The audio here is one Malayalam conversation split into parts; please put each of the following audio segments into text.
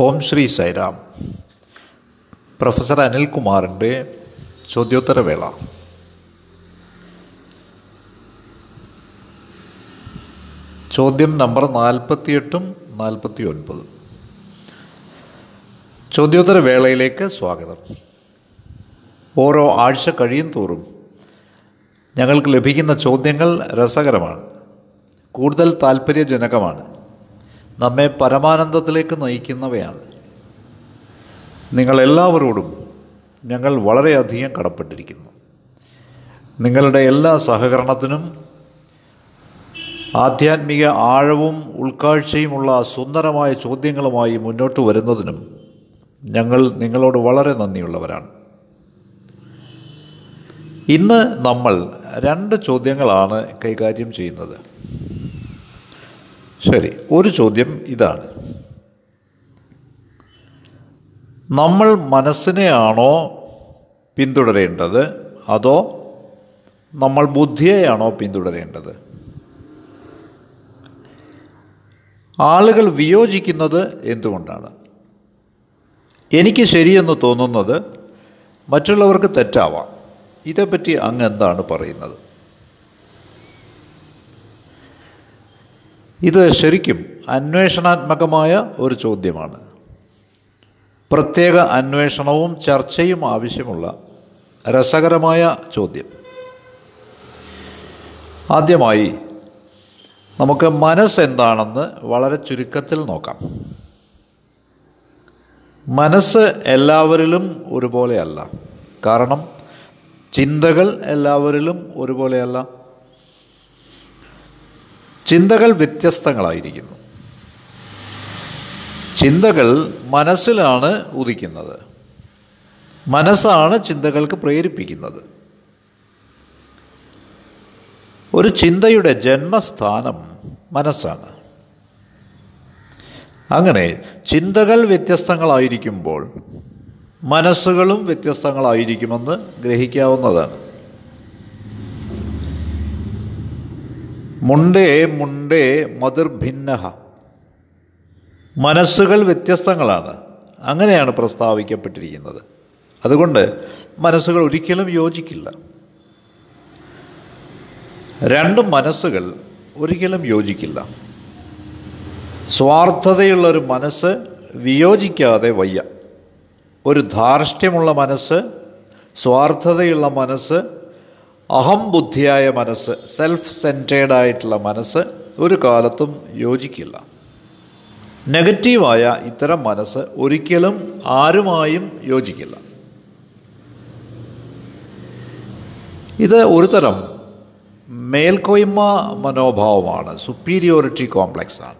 ഓം ശ്രീ സൈറാം പ്രൊഫസർ അനിൽകുമാറിന്റെ ചോദ്യോത്തരവേള. ചോദ്യം നമ്പർ നാൽപ്പത്തിയെട്ടും നാൽപ്പത്തി ഒൻപത് ചോദ്യോത്തരവേളയിലേക്ക് സ്വാഗതം. ഓരോ ആഴ്ച കഴിയും തോറും ഞങ്ങൾക്ക് ലഭിക്കുന്ന ചോദ്യങ്ങൾ രസകരമാണ്. കൂടുതൽ താല്പര്യജനകമാണ് നമ്മെ പരമാനന്ദത്തിലേക്ക് നയിക്കുന്നവയാണ്. നിങ്ങളെല്ലാവരോടും ഞങ്ങൾ വളരെയധികം കടപ്പെട്ടിരിക്കുന്നു. നിങ്ങളുടെ എല്ലാ സഹകരണത്തിനും ആധ്യാത്മിക ആഴവും ഉൾക്കാഴ്ചയുമുള്ള സുന്ദരമായ ചോദ്യങ്ങളുമായി മുന്നോട്ട് വരുന്നതിനും ഞങ്ങൾ നിങ്ങളോട് വളരെ നന്ദിയുള്ളവരാണ്. ഇന്ന് നമ്മൾ രണ്ട് ചോദ്യങ്ങളാണ് കൈകാര്യം ചെയ്യുന്നത്. ശരി ഒരു ചോദ്യം ഇതാണ്. നമ്മൾ മനസ്സിനെയാണോ പിന്തുടരേണ്ടത്? അതോ നമ്മൾ ബുദ്ധിയെയാണോ പിന്തുടരേണ്ടത്? ആളുകൾ വിയോജിക്കുന്നത് എന്തുകൊണ്ടാണ്? എനിക്ക് ശരിയെന്ന് തോന്നുന്നത് മറ്റുള്ളവർക്ക് തെറ്റാവാം. ഇതേപ്പറ്റി അങ്ങ് എന്താണ് പറയുന്നത്? ഇത് ശരിക്കും അന്വേഷണാത്മകമായ ഒരു ചോദ്യമാണ്. പ്രത്യേക അന്വേഷണവും ചർച്ചയും ആവശ്യമുള്ള രസകരമായ ചോദ്യം. ആദ്യമായി നമുക്ക് മനസ്സ് എന്താണെന്ന് വളരെ ചുരുക്കത്തിൽ നോക്കാം. മനസ്സ് എല്ലാവരിലും ഒരുപോലെയല്ല. കാരണം ചിന്തകൾ എല്ലാവരിലും ഒരുപോലെയല്ല. ചിന്തകൾ വ്യത്യസ്തങ്ങളായിരിക്കുന്നു. ചിന്തകൾ മനസ്സിലാണ് ഉദിക്കുന്നത്. മനസ്സാണ് ചിന്തകൾക്ക് പ്രേരിപ്പിക്കുന്നത്. ഒരു ചിന്തയുടെ ജന്മസ്ഥാനം മനസ്സാണ്. അങ്ങനെ ചിന്തകൾ വ്യത്യസ്തങ്ങളായിരിക്കുമ്പോൾ മനസ്സുകളും വ്യത്യസ്തങ്ങളായിരിക്കുമെന്ന് ഗ്രഹിക്കാവുന്നതാണ്. മുണ്ടേ മുണ്ടേ മതിർഭിന്ന മനസ്സുകൾ വ്യത്യസ്തങ്ങളാണ്. അങ്ങനെയാണ് പ്രസ്താവിക്കപ്പെട്ടിരിക്കുന്നത്. അതുകൊണ്ട് മനസ്സുകൾ ഒരിക്കലും യോജിക്കില്ല. രണ്ട് മനസ്സുകൾ ഒരിക്കലും യോജിക്കില്ല. സ്വാർത്ഥതയുള്ളൊരു മനസ്സ് വിയോജിക്കാതെ വയ്യ. ഒരു ധാർഷ്ട്യമുള്ള മനസ്സ് സ്വാർത്ഥതയുള്ള മനസ്സ് അഹംബുദ്ധിയായ മനസ്സ് സെൽഫ് സെന്റേഡായിട്ടുള്ള മനസ്സ് ഒരു കാലത്തും യോജിക്കില്ല. നെഗറ്റീവായ ഇത്തരം മനസ്സ് ഒരിക്കലും ആരുമായും യോജിക്കില്ല. ഇത് ഒരു തരം മേൽക്കോയ്മ മനോഭാവമാണ് സുപ്പീരിയോറിറ്റി കോംപ്ലക്സ് ആണ്.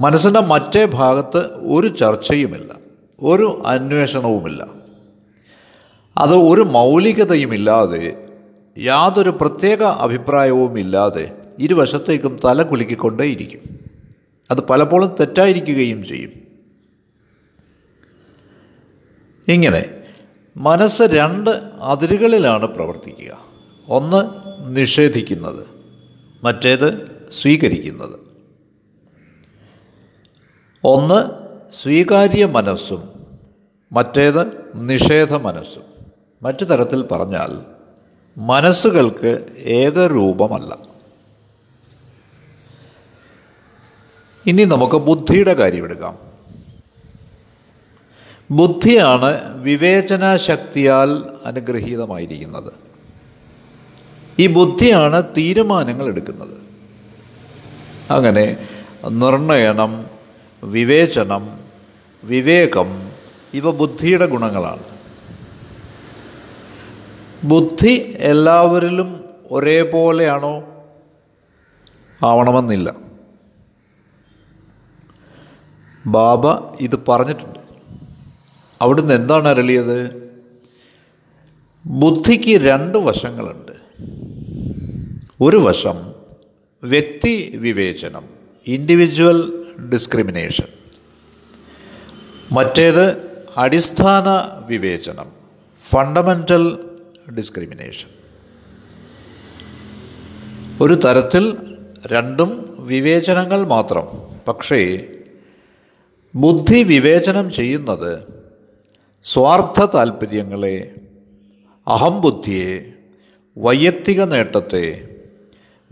മനസ്സിന്റെ മറ്റേ ഭാഗത്ത് ഒരു ചർച്ചയുമില്ല ഒരു അന്വേഷണവുമില്ല. അത് ഒരു മൗലികതയുമില്ലാതെ യാതൊരു പ്രത്യേക അഭിപ്രായവും ഇല്ലാതെ ഇരുവശത്തേക്കും തല കുലുക്കിക്കൊണ്ടേയിരിക്കും. അത് പലപ്പോഴും തെറ്റായിരിക്കുകയും ചെയ്യും. ഇങ്ങനെ മനസ്സ് രണ്ട് അതിരുകളിലാണ് പ്രവർത്തിക്കുക. ഒന്ന് നിഷേധിക്കുന്നത് മറ്റേത് സ്വീകരിക്കുന്നത്. ഒന്ന് സ്വീകാര്യ മനസ്സും മറ്റേത് നിഷേധ മനസ്സും. മറ്റു തരത്തിൽ പറഞ്ഞാൽ മനസ്സുകൾക്ക് ഏകരൂപമല്ല. ഇനി നമുക്ക് ബുദ്ധിയുടെ കാര്യം എടുക്കാം. ബുദ്ധിയാണ് വിവേചന ശക്തിയാൽ അനുഗ്രഹീതമായിരിക്കുന്നത്. ഈ ബുദ്ധിയാണ് തീരുമാനങ്ങൾ എടുക്കുന്നത്. അങ്ങനെ നിർണയണം വിവേചനം വിവേകം ഇവ ബുദ്ധിയുടെ ഗുണങ്ങളാണ്. ബുദ്ധി എല്ലാവരിലും ഒരേപോലെയാണോ? ആവണമെന്നില്ല. ബാബ ഇത് പറഞ്ഞിട്ടുണ്ട്. അവിടുന്ന് എന്താണ് അരളിയത്? ബുദ്ധിക്ക് രണ്ട് വശങ്ങളുണ്ട്. ഒരു വശം വ്യക്തി വിവേചനം ഇൻഡിവിജ്വൽ ഡിസ്ക്രിമിനേഷൻ മറ്റേത് അടിസ്ഥാന വിവേചനം ഫണ്ടമെന്റൽ ഡിസ്ക്രിമിനേഷൻ ഒരു തരത്തിൽ രണ്ടും വിവേചനങ്ങൾ മാത്രം. പക്ഷേ ബുദ്ധി വിവേചനം ചെയ്യുന്നത് സ്വാർത്ഥ താൽപ്പര്യങ്ങളെ അഹംബുദ്ധിയെ വൈയക്തിക നേട്ടത്തെ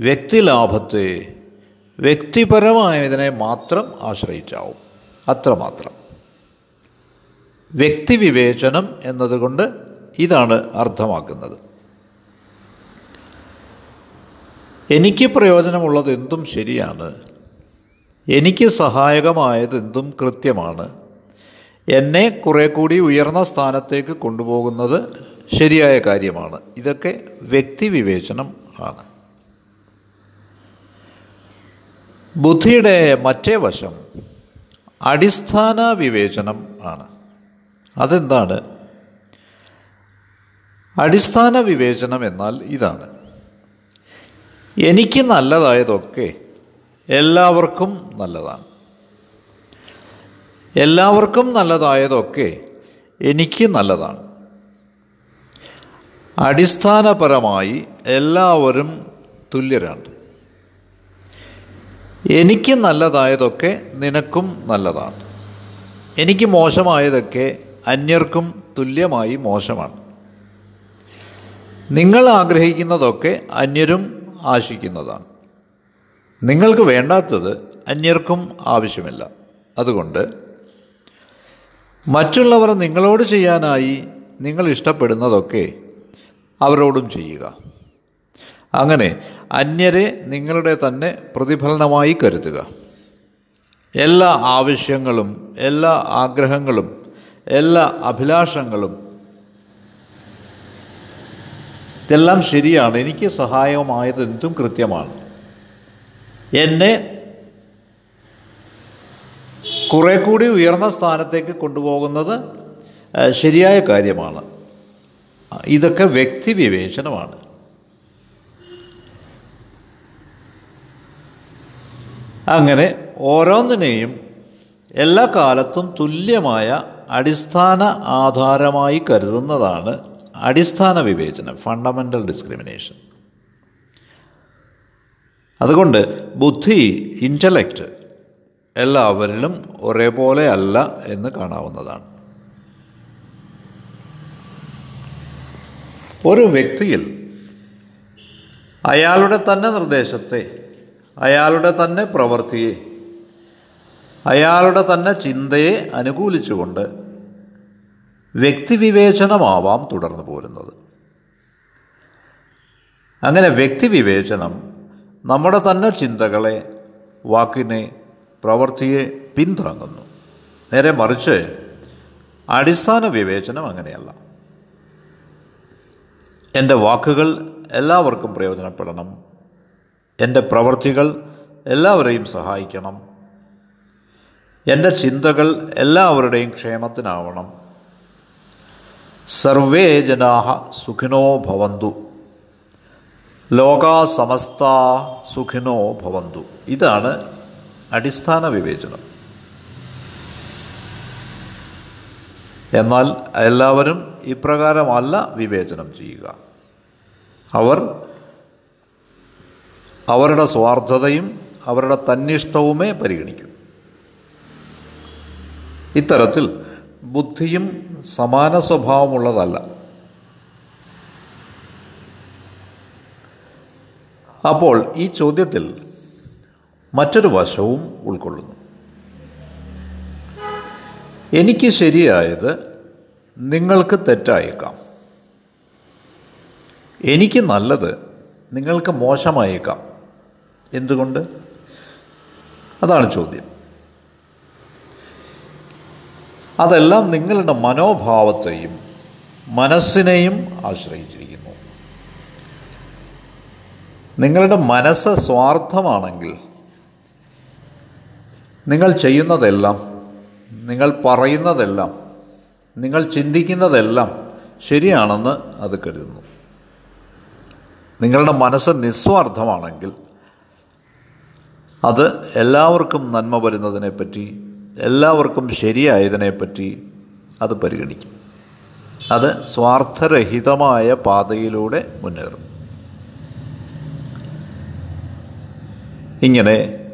വ്യക്തിലാഭത്തെ വ്യക്തിപരമായതിനെ മാത്രം ആശ്രയിച്ചാവും. അത്രമാത്രം. വ്യക്തിവിവേചനം എന്നതുകൊണ്ട് ഇതാണ് അർത്ഥമാക്കുന്നത്. എനിക്ക് പ്രയോജനമുള്ളത് എന്തും ശരിയാണ്. എനിക്ക് സഹായകമായത് എന്തും കൃത്യമാണ്. എന്നെ കുറേ കൂടി ഉയർന്ന സ്ഥാനത്തേക്ക് കൊണ്ടുപോകുന്നത് ശരിയായ കാര്യമാണ്. ഇതൊക്കെ വ്യക്തിവിവേചനം ആണ്. ബുദ്ധിയുടെ മറ്റേ വശം അടിസ്ഥാന വിവേചനം ആണ്. അതെന്താണ്? അടിസ്ഥാന വിവേചനം എന്നാൽ ഇതാണ്. എനിക്ക് നല്ലതായതൊക്കെ എല്ലാവർക്കും നല്ലതാണ്. എല്ലാവർക്കും നല്ലതായതൊക്കെ എനിക്ക് നല്ലതാണ്. അടിസ്ഥാനപരമായി എല്ലാവരും തുല്യരാണ്. എനിക്ക് നല്ലതായതൊക്കെ നിനക്കും നല്ലതാണ്. എനിക്ക് മോശമായതൊക്കെ അന്യർക്കും തുല്യമായി മോശമാണ്. നിങ്ങൾ ആഗ്രഹിക്കുന്നതൊക്കെ അന്യരും ആശിക്കുന്നതാണ്. നിങ്ങൾക്ക് വേണ്ടാത്തത് അന്യർക്കും ആവശ്യമില്ല. അതുകൊണ്ട് മറ്റുള്ളവർ നിങ്ങളോട് ചെയ്യാനായി നിങ്ങൾ ഇഷ്ടപ്പെടുന്നതൊക്കെ അവരോടും ചെയ്യുക. അങ്ങനെ അന്യരെ നിങ്ങളുടെ തന്നെ പ്രതിഫലനമായി കരുതുക. എല്ലാ ആവശ്യങ്ങളും എല്ലാ ആഗ്രഹങ്ങളും എല്ലാ അഭിലാഷങ്ങളും ഇതെല്ലാം ശരിയാണ്. എനിക്ക് സഹായമായത് എന്തും കൃത്യമാണ്. എന്നെ കുറെ കൂടി ഉയർന്ന സ്ഥാനത്തേക്ക് കൊണ്ടുപോകുന്നത് ശരിയായ കാര്യമാണ്. ഇതൊക്കെ വ്യക്തി വിവേചനമാണ്. അങ്ങനെ ഓരോന്നിനെയും എല്ലാ കാലത്തും തുല്യമായ അടിസ്ഥാന ആധാരമായി കരുതുന്നതാണ് അടിസ്ഥാന വിവേചനം ഫണ്ടമെന്റൽ ഡിസ്ക്രിമിനേഷൻ അതുകൊണ്ട് ബുദ്ധി ഇന്റലക്റ്റ് എല്ലാവരിലും ഒരേപോലെ അല്ല എന്ന് കാണാവുന്നതാണ്. ഒരു വ്യക്തിയിൽ അയാളുടെ തന്നെ നിർദ്ദേശത്തെ അയാളുടെ തന്നെ പ്രവൃത്തിയെ അയാളുടെ തന്നെ ചിന്തയെ അനുകൂലിച്ചുകൊണ്ട് വ്യക്തിവിവേചനമാവാം തുടർന്നു പോരുന്നത്. അങ്ങനെ വ്യക്തിവിവേചനം നമ്മുടെ തന്നെ ചിന്തകളെ വാക്കിനെ പ്രവൃത്തിയെ പിന്താങ്ങുന്നു നേരെ മറിച്ച് അടിസ്ഥാന വിവേചനം അങ്ങനെയല്ല. എന്റെ വാക്കുകൾ എല്ലാവർക്കും പ്രയോജനപ്പെടണം. എന്റെ പ്രവൃത്തികൾ എല്ലാവരെയും സഹായിക്കണം. എന്റെ ചിന്തകൾ എല്ലാവരുടെയും ക്ഷേമത്തിനാവണം. സർവേ ജനാഹ സുഖിനോ ഭവന്തു. ലോകാ സമസ്ത സുഖിനോ ഭവന്തു. ഇതാണ് അടിസ്ഥാന വിവേചനം. എന്നാൽ എല്ലാവരും ഇപ്രകാരമല്ല വിവേചനം ചെയ്യുക. അവർ അവരുടെ സ്വാർത്ഥതയും അവരുടെ തന്നിഷ്ടവുമേ പരിഗണിക്കും. ഇത്തരത്തിൽ ബുദ്ധിയും സമാന സ്വഭാവമുള്ളതല്ല. അപ്പോൾ ഈ ചോദ്യത്തിൽ മറ്റൊരു വശവും ഉൾക്കൊള്ളുന്നു. എനിക്ക് ശരിയായത് നിങ്ങൾക്ക് തെറ്റായേക്കാം. എനിക്ക് നല്ലത് നിങ്ങൾക്ക് മോശമായേക്കാം. എന്തുകൊണ്ട്? അതാണ് ചോദ്യം. അതെല്ലാം നിങ്ങളുടെ മനോഭാവത്തെയും മനസ്സിനെയും ആശ്രയിച്ചിരിക്കുന്നു. നിങ്ങളുടെ മനസ്സ് സ്വാർത്ഥമാണെങ്കിൽ നിങ്ങൾ ചെയ്യുന്നതെല്ലാം നിങ്ങൾ പറയുന്നതെല്ലാം നിങ്ങൾ ചിന്തിക്കുന്നതെല്ലാം ശരിയാണെന്ന് അത് കരുതുന്നു. നിങ്ങളുടെ മനസ്സ് നിസ്വാർത്ഥമാണെങ്കിൽ അത് എല്ലാവർക്കും നന്മ വരുന്നതിനെപ്പറ്റി എല്ലാവർക്കും ശരിയായതിനെപ്പറ്റി അത് പരിഗണിക്കും. അത് സ്വാർത്ഥരഹിതമായ പാതയിലൂടെ മുന്നേറും. ഇങ്ങനെ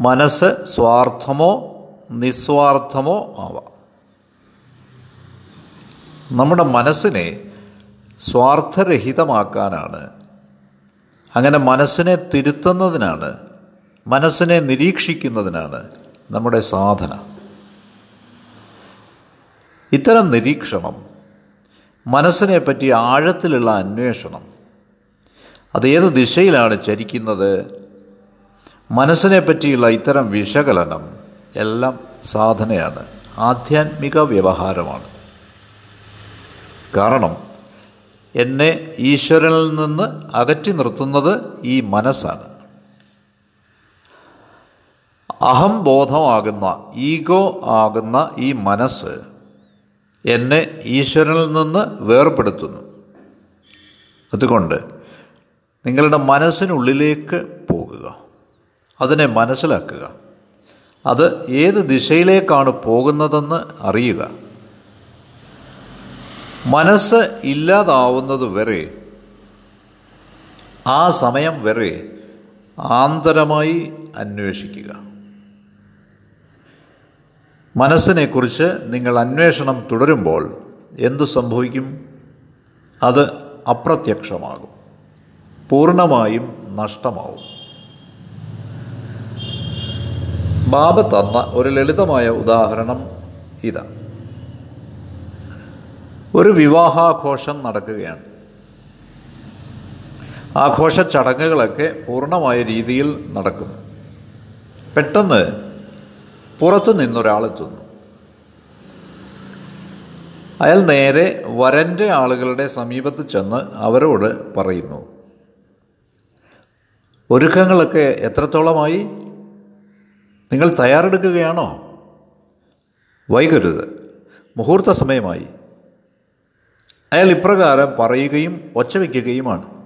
മനസ്സ് സ്വാർത്ഥമോ നിസ്വാർത്ഥമോ ആവാം. നമ്മുടെ മനസ്സിനെ സ്വാർത്ഥരഹിതമാക്കാനാണ് അങ്ങനെ മനസ്സിനെ തിരുത്തുന്നതിനാണ് മനസ്സിനെ നിരീക്ഷിക്കുന്നതിനാണ് നമ്മുടെ സാധന. ഇത്തരം നിരീക്ഷണം മനസ്സിനെ പറ്റി ആഴത്തിലുള്ള അന്വേഷണം അതേത് ദിശയിലാണ് ചരിക്കുന്നത് മനസ്സിനെ പറ്റിയുള്ള ഇത്തരം വിശകലനം എല്ലാം സാധനയാണ് ആധ്യാത്മിക വ്യവഹാരമാണ്. കാരണം എന്നെ ഈശ്വരനിൽ നിന്ന് അകറ്റി നിർത്തുന്നത് ഈ മനസ്സാണ്. അഹംബോധമാകുന്ന ഈഗോ ആകുന്ന ഈ മനസ്സ് എന്നെ ഈശ്വരനിൽ നിന്ന് വേർപെടുത്തുന്നു അതുകൊണ്ട് നിങ്ങളുടെ മനസ്സിനുള്ളിലേക്ക് പോകുക. അതിനെ മനസ്സിലാക്കുക. അത് ഏത് ദിശയിലേക്കാണ് പോകുന്നതെന്ന് അറിയുക. മനസ്സ് ഇല്ലാതാവുന്നത് വരെ ആ സമയം വരെ ആന്തരമായി അന്വേഷിക്കുക. മനസ്സിനെക്കുറിച്ച് നിങ്ങൾ അന്വേഷണം തുടരുമ്പോൾ എന്തു സംഭവിക്കും? അത് അപ്രത്യക്ഷമാകും. പൂർണമായും നഷ്ടമാവും. ബാബ തന്ന ഒരു ലളിതമായ ഉദാഹരണം ഇതാ. ഒരു വിവാഹാഘോഷം നടക്കുകയാണ്. ആഘോഷ ചടങ്ങുകളൊക്കെ പൂർണമായ രീതിയിൽ നടക്കുന്നു. പെട്ടെന്ന് പുറത്തു നിന്നൊരാളെത്തുന്നു അയാൾ നേരെ വരന്റെ ആളുകളുടെ സമീപത്ത് ചെന്ന് അവരോട് പറയുന്നു ഒരുക്കങ്ങളൊക്കെ എത്രത്തോളമായി? നിങ്ങൾ തയ്യാറെടുക്കുകയാണോ? വൈകരുത്. മുഹൂർത്ത സമയമായി അയാൾ ഇപ്രകാരം പറയുകയും ഒച്ച വയ്ക്കുകയുമാണ്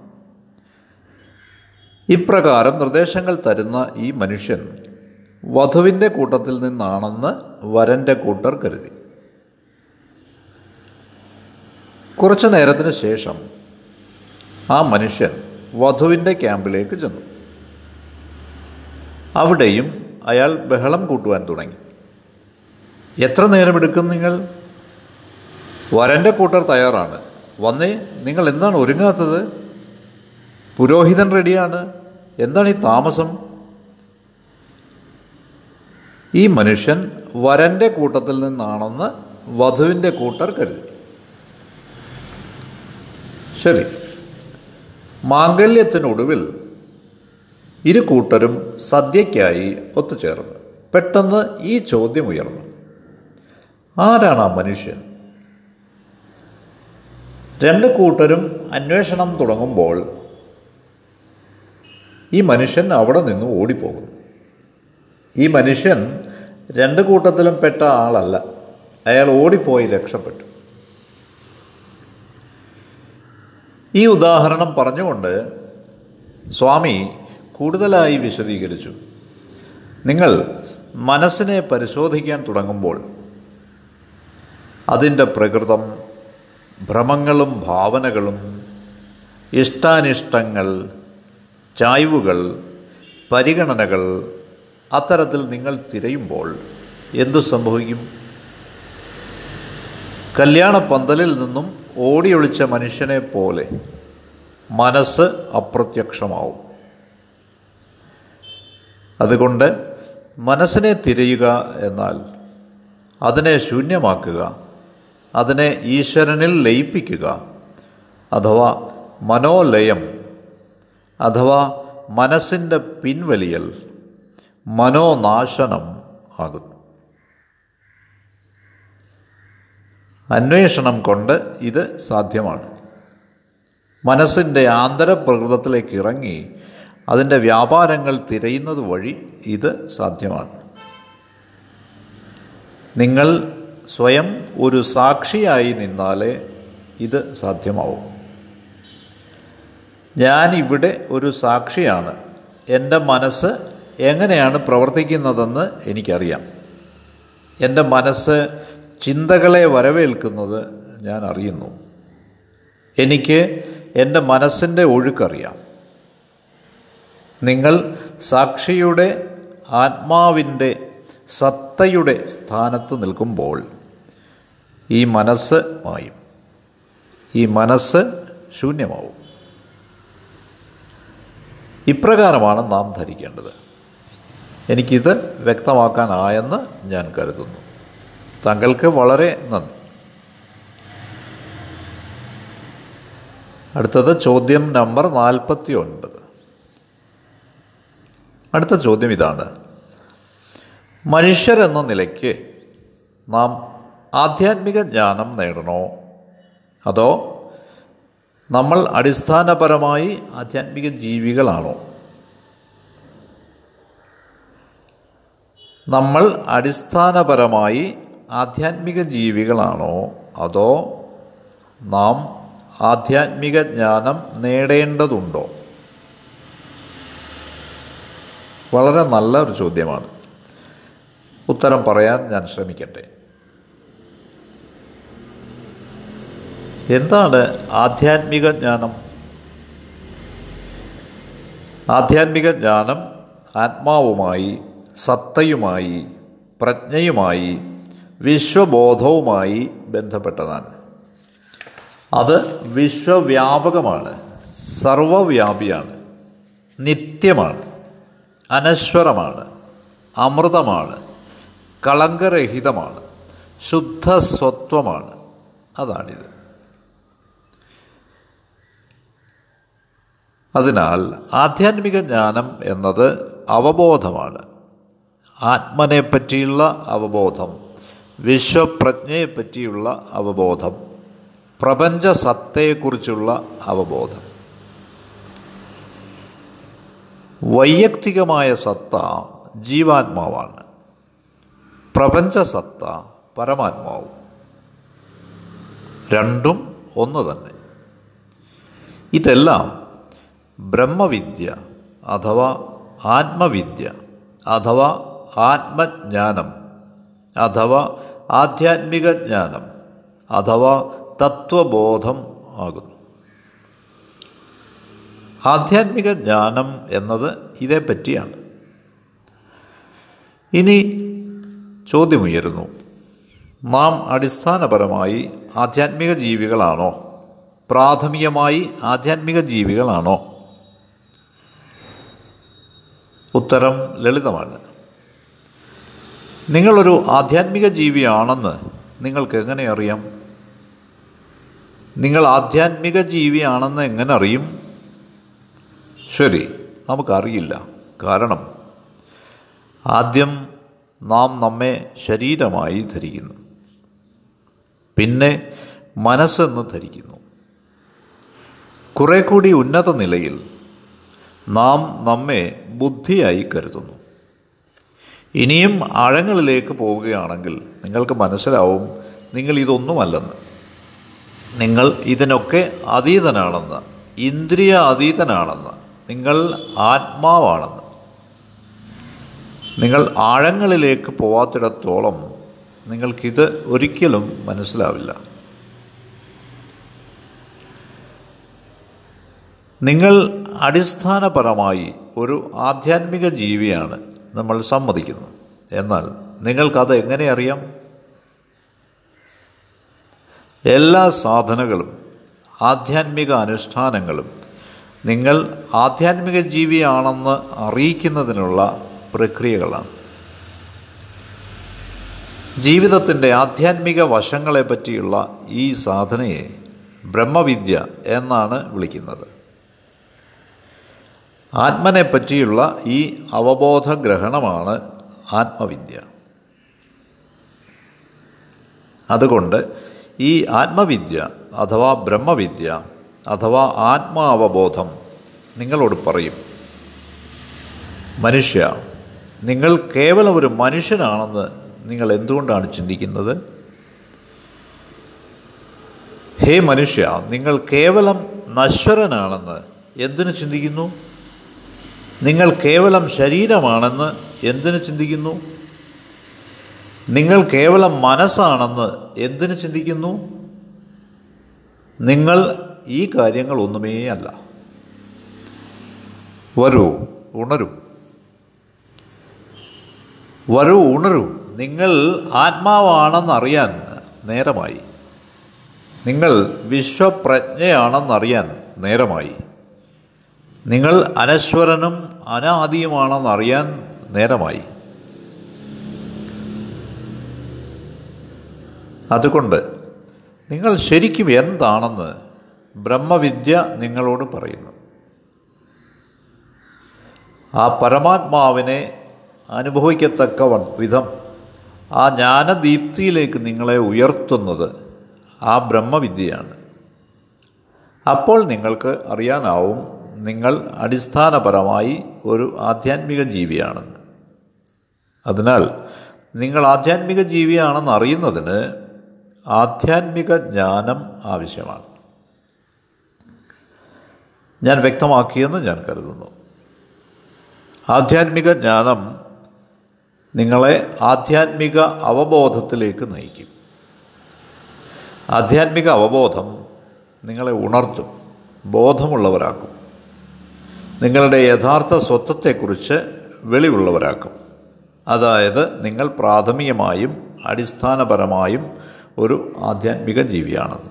ഇപ്രകാരം നിർദ്ദേശങ്ങൾ തരുന്ന ഈ മനുഷ്യൻ വധുവിന്റെ കൂട്ടത്തിൽ നിന്നാണെന്ന് വരന്റെ കൂട്ടർ കരുതി. കുറച്ചു നേരത്തിന് ശേഷം ആ മനുഷ്യൻ വധുവിന്റെ ക്യാമ്പിലേക്ക് ചെന്നു. അവിടെയും അയാൾ ബഹളം കൂട്ടുവാൻ തുടങ്ങി. എത്ര നേരമെടുക്കും നിങ്ങൾ? വരന്റെ കൂട്ടർ തയ്യാറാണ്. വന്നേ നിങ്ങൾ എന്താണ് ഒരുങ്ങാത്തത്? പുരോഹിതൻ റെഡിയാണ്. എന്താണ് ഈ താമസം? ഈ മനുഷ്യൻ വരന്റെ കൂട്ടത്തിൽ നിന്നാണെന്ന് വധുവിന്റെ കൂട്ടർ കരുതി. ശരി. മാംഗല്യത്തിനൊടുവിൽ ഇരു കൂട്ടരും സദ്യയ്ക്കായി ഒത്തുചേർന്നു. പെട്ടെന്ന് ഈ ചോദ്യം ഉയർന്നു. ആരാണ് ആ മനുഷ്യൻ? രണ്ട് കൂട്ടരും അന്വേഷണം തുടങ്ങുമ്പോൾ ഈ മനുഷ്യൻ അവിടെ നിന്ന് ഓടിപ്പോകുന്നു. ഈ മനുഷ്യൻ രണ്ട് കൂട്ടത്തിലും പെട്ട ആളല്ല. അയാൾ ഓടിപ്പോയി രക്ഷപ്പെട്ടു. ഈ ഉദാഹരണം പറഞ്ഞുകൊണ്ട് സ്വാമി കൂടുതലായി വിശദീകരിച്ചു. നിങ്ങൾ മനസ്സിനെ പരിശോധിക്കാൻ തുടങ്ങുമ്പോൾ അതിന്റെ പ്രകൃതം ഭ്രമങ്ങളും ഭാവനകളും ഇഷ്ടാനിഷ്ടങ്ങൾ ചായ്വുകൾ പരിഗണനകൾ അത്തരത്തിൽ നിങ്ങൾ തിരയുമ്പോൾ എന്തു സംഭവിക്കും? കല്യാണ പന്തലിൽ നിന്നും ഓടിയൊളിച്ച മനുഷ്യനെ പോലെ മനസ്സ് അപ്രത്യക്ഷമാവും. അതുകൊണ്ട് മനസ്സിനെ തിരയുക എന്നാൽ അതിനെ ശൂന്യമാക്കുക അതിനെ ഈശ്വരനിൽ ലയിപ്പിക്കുക അഥവാ മനോലയം അഥവാ മനസ്സിന്റെ പിൻവലിയൽ മനോനാശനം ആകുന്നു. അന്വേഷണം കൊണ്ട് ഇത് സാധ്യമാണ്. മനസ്സിന്റെ ആന്തരപ്രകൃതത്തിലേക്ക് ഇറങ്ങി അതിന്റെ വ്യാപാരങ്ങൾ തിരയുന്നത് വഴി ഇത് സാധ്യമാണ്. നിങ്ങൾ സ്വയം ഒരു സാക്ഷിയായി നിന്നാലേ ഇത് സാധ്യമാവും. ഇവിടെ ഒരു സാക്ഷിയാണ്. എന്റെ മനസ്സ് എങ്ങനെയാണ് പ്രവർത്തിക്കുന്നതെന്ന് എനിക്കറിയാം. എന്റെ മനസ്സ് ചിന്തകളെ വരവേൽക്കുന്നത് ഞാൻ അറിയുന്നു. എനിക്ക് എന്റെ മനസ്സിന്റെ ഒഴുക്കറിയാം. നിങ്ങൾ സാക്ഷിയുടെ ആത്മാവിന്റെ സത്തയുടെ സ്ഥാനത്ത് നിൽക്കുമ്പോൾ ഈ മനസ്സ് മായും. ഈ മനസ്സ് ശൂന്യമാവും. ഇപ്രകാരമാണ് നാം ധരിക്കേണ്ടത്. എനിക്കിത് വ്യക്തമാക്കാനായെന്ന് ഞാൻ കരുതുന്നു. താങ്കൾക്ക് വളരെ നന്ദി. അടുത്തത് ചോദ്യം നമ്പർ നാൽപ്പത്തി ഒൻപത് അടുത്ത ചോദ്യം ഇതാണ്. മനുഷ്യരെന്ന നിലയ്ക്ക് നാം ആധ്യാത്മിക ജ്ഞാനം നേടണോ? അതോ നമ്മൾ അടിസ്ഥാനപരമായി ആധ്യാത്മിക ജീവികളാണോ? നമ്മൾ അടിസ്ഥാനപരമായി ആധ്യാത്മിക ജീവികളാണോ? അതോ നാം ആധ്യാത്മിക ജ്ഞാനം നേടേണ്ടതുണ്ടോ? വളരെ നല്ല ഒരു ചോദ്യമാണ്. ഉത്തരം പറയാൻ ഞാൻ ശ്രമിക്കട്ടെ. എന്താണ് ആധ്യാത്മിക ജ്ഞാനം? ആധ്യാത്മിക ജ്ഞാനം ആത്മാവുമായി സത്തയുമായി പ്രജ്ഞയുമായി വിശ്വബോധവുമായി ബന്ധപ്പെട്ടതാണ്. അത് വിശ്വവ്യാപകമാണ് സർവവ്യാപിയാണ് നിത്യമാണ് അനശ്വരമാണ് അമൃതമാണ് കളങ്കരഹിതമാണ് ശുദ്ധസ്വത്വമാണ്. അതാണിത്. അതിനാൽ ആധ്യാത്മിക ജ്ഞാനം എന്നത് അവബോധമാണ്. ആത്മനെ പറ്റിയുള്ള അവബോധം വിശ്വപ്രജ്ഞയെപ്പറ്റിയുള്ള അവബോധം പ്രപഞ്ച സത്തയെക്കുറിച്ചുള്ള അവബോധം. വൈയക്തികമായ സത്ത ജീവാത്മാവാണ്. പ്രപഞ്ച സത്ത പരമാത്മാവും. രണ്ടും ഒന്ന് തന്നെ. ഇതെല്ലാം ബ്രഹ്മവിദ്യ അഥവാ ആത്മവിദ്യ അഥവാ ആത്മജ്ഞാനം അഥവാ ആധ്യാത്മിക ജ്ഞാനം അഥവാ തത്വബോധം ആകുന്നു. ആധ്യാത്മിക ജ്ഞാനം എന്നത് ഇതേപ്പറ്റിയാണ് ഇനി ചോദ്യമുയരുന്നു. നാം അടിസ്ഥാനപരമായി ആധ്യാത്മിക ജീവികളാണോ? പ്രാഥമികമായി ആധ്യാത്മിക ജീവികളാണോ? ഉത്തരം ലളിതമാണ്. നിങ്ങളൊരു ആധ്യാത്മിക ജീവിയാണെന്ന് നിങ്ങൾക്ക് എങ്ങനെ അറിയാം? നിങ്ങൾ ആധ്യാത്മിക ജീവിയാണെന്ന് എങ്ങനെ അറിയും? ശരി നമുക്കറിയില്ല. കാരണം ആദ്യം നാം നമ്മെ ശരീരമായി ധരിക്കുന്നു. പിന്നെ മനസ്സെന്ന് ധരിക്കുന്നു. കുറെ കൂടി ഉന്നത നിലയിൽ നാം നമ്മെ ബുദ്ധിയായി കരുതുന്നു. ഇനിയും ആഴങ്ങളിലേക്ക് പോവുകയാണെങ്കിൽ നിങ്ങൾക്ക് മനസ്സിലാവും നിങ്ങൾ ഇതൊന്നുമല്ലെന്ന്. നിങ്ങൾ ഇതിനൊക്കെ അതീതനാണെന്ന് ഇന്ദ്രിയ അതീതനാണെന്ന് നിങ്ങൾ ആത്മാവാണെന്ന്. നിങ്ങൾ ആഴങ്ങളിലേക്ക് പോവാത്തിടത്തോളം നിങ്ങൾക്കിത് ഒരിക്കലും മനസ്സിലാവില്ല. നിങ്ങൾ അടിസ്ഥാനപരമായി ഒരു ആധ്യാത്മിക ജീവിയാണ്. നമ്മൾ സമ്മതിക്കുന്നു. എന്നാൽ നിങ്ങൾക്കത് എങ്ങനെ അറിയാം? എല്ലാ സാധനകളും ആധ്യാത്മിക അനുഷ്ഠാനങ്ങളും നിങ്ങൾ ആധ്യാത്മിക ജീവിയാണെന്ന് അറിയിക്കുന്നതിനുള്ള പ്രക്രിയകളാണ്. ജീവിതത്തിന്റെ ആധ്യാത്മിക വശങ്ങളെപ്പറ്റിയുള്ള ഈ സാധനയെ ബ്രഹ്മവിദ്യ എന്നാണ് വിളിക്കുന്നത്. ആത്മനെ പറ്റിയുള്ള ഈ അവബോധ ഗ്രഹണമാണ് ആത്മവിദ്യ. അതുകൊണ്ട് ഈ ആത്മവിദ്യ അഥവാ ബ്രഹ്മവിദ്യ അഥവാ ആത്മാവബോധം നിങ്ങളോട് പറയും. മനുഷ്യ നിങ്ങൾ കേവലം ഒരു മനുഷ്യനാണെന്ന് നിങ്ങൾ എന്തുകൊണ്ടാണ് ചിന്തിക്കുന്നത്? ഹേ മനുഷ്യ നിങ്ങൾ കേവലം നശ്വരനാണെന്ന് എന്തിനു ചിന്തിക്കുന്നു? നിങ്ങൾ കേവലം ശരീരമാണെന്ന് എന്തിനു ചിന്തിക്കുന്നു? നിങ്ങൾ കേവലം മനസ്സാണെന്ന് എന്തിനു ചിന്തിക്കുന്നു? നിങ്ങൾ ഈ കാര്യങ്ങൾ ഒന്നുമേ അല്ല. വരൂ ഉണരൂ. വരൂ ഉണരൂ. നിങ്ങൾ ആത്മാവാണെന്നറിയാൻ നേരമായി. നിങ്ങൾ വിശ്വപ്രജ്ഞയാണെന്നറിയാൻ നേരമായി. നിങ്ങൾ അനശ്വരനും അനാദിയുമാണെന്നറിയാൻ നേരമായി. അതുകൊണ്ട് നിങ്ങൾ ശരിക്കും എന്താണെന്ന് ബ്രഹ്മവിദ്യ നിങ്ങളോട് പറയുന്നു. ആ പരമാത്മാവിനെ അനുഭവിക്കത്തക്ക വിധം ആ ജ്ഞാനദീപ്തിയിലേക്ക് നിങ്ങളെ ഉയർത്തുന്നത് ആ ബ്രഹ്മവിദ്യയാണ്. അപ്പോൾ നിങ്ങൾക്ക് അറിയാനാവും നിങ്ങൾ അടിസ്ഥാനപരമായി ഒരു ആധ്യാത്മിക ജീവിയാണെന്ന്. അതിനാൽ നിങ്ങൾ ആധ്യാത്മിക ജീവിയാണെന്ന് അറിയുന്നതിന് ആധ്യാത്മിക ജ്ഞാനം ആവശ്യമാണ്. ഞാൻ വ്യക്തമാക്കിയെന്ന് ഞാൻ കരുതുന്നു. ആധ്യാത്മിക ജ്ഞാനം നിങ്ങളെ ആധ്യാത്മിക അവബോധത്തിലേക്ക് നയിക്കും. ആധ്യാത്മിക അവബോധം നിങ്ങളെ ഉണർത്തും ബോധമുള്ളവരാക്കും. നിങ്ങളുടെ യഥാർത്ഥ സ്വത്വത്തെക്കുറിച്ച് വെളിവുള്ളവരാക്കും. അതായത് നിങ്ങൾ പ്രാഥമികമായും അടിസ്ഥാനപരമായും ഒരു ആധ്യാത്മിക ജീവിയാണ്.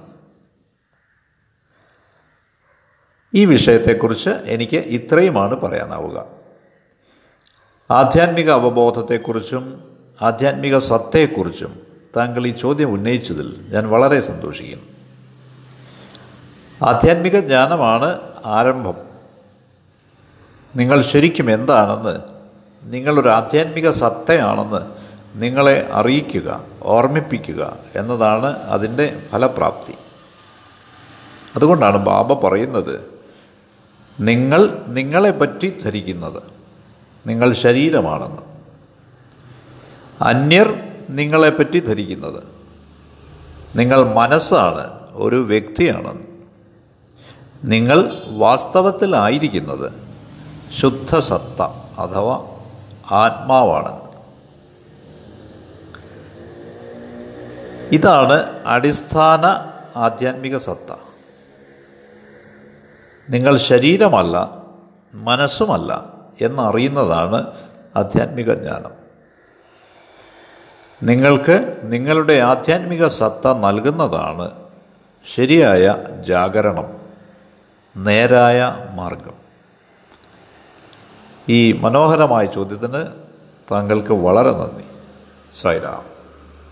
ഈ വിഷയത്തെക്കുറിച്ച് എനിക്ക് ഇത്രയുമാണ് പറയാനാവുക. ആധ്യാത്മിക അവബോധത്തെക്കുറിച്ചും ആധ്യാത്മിക സത്തയെക്കുറിച്ചും താങ്കൾ ഈ ചോദ്യം ഉന്നയിച്ചതിൽ ഞാൻ വളരെ സന്തോഷിക്കുന്നു. ആധ്യാത്മിക ജ്ഞാനമാണ് ആരംഭം. നിങ്ങൾ ശരിക്കും എന്താണെന്ന് നിങ്ങളൊരു ആധ്യാത്മിക സത്തയാണെന്ന് നിങ്ങളെ അറിയിക്കുക ഓർമ്മിപ്പിക്കുക എന്നതാണ് അതിന്റെ ഫലപ്രാപ്തി. അതുകൊണ്ടാണ് ബാബ പറയുന്നത് നിങ്ങൾ നിങ്ങളെ പറ്റി ധരിക്കുന്നത് നിങ്ങൾ ശരീരമാണെന്ന്. അന്യർ നിങ്ങളെപ്പറ്റി ധരിക്കുന്നത് നിങ്ങൾ മനസ്സാണ് ഒരു വ്യക്തിയാണെന്ന്. നിങ്ങൾ വാസ്തവത്തിലായിരിക്കുന്നത് ശുദ്ധസത്ത അഥവാ ആത്മാവാണ്. ഇതാണ് അടിസ്ഥാന ആധ്യാത്മിക സത്ത. നിങ്ങൾ ശരീരമല്ല മനസ്സുമല്ല എന്നറിയുന്നതാണ് ആധ്യാത്മിക ജ്ഞാനം. നിങ്ങൾക്ക് നിങ്ങളുടെ ആധ്യാത്മിക സത്ത നൽകുന്നതാണ് ശരിയായ ജാഗരണം നേരായ മാർഗം. ഈ മനോഹരമായ ചോദ്യത്തിന് താങ്കൾക്ക് വളരെ നന്ദി. സായിരാം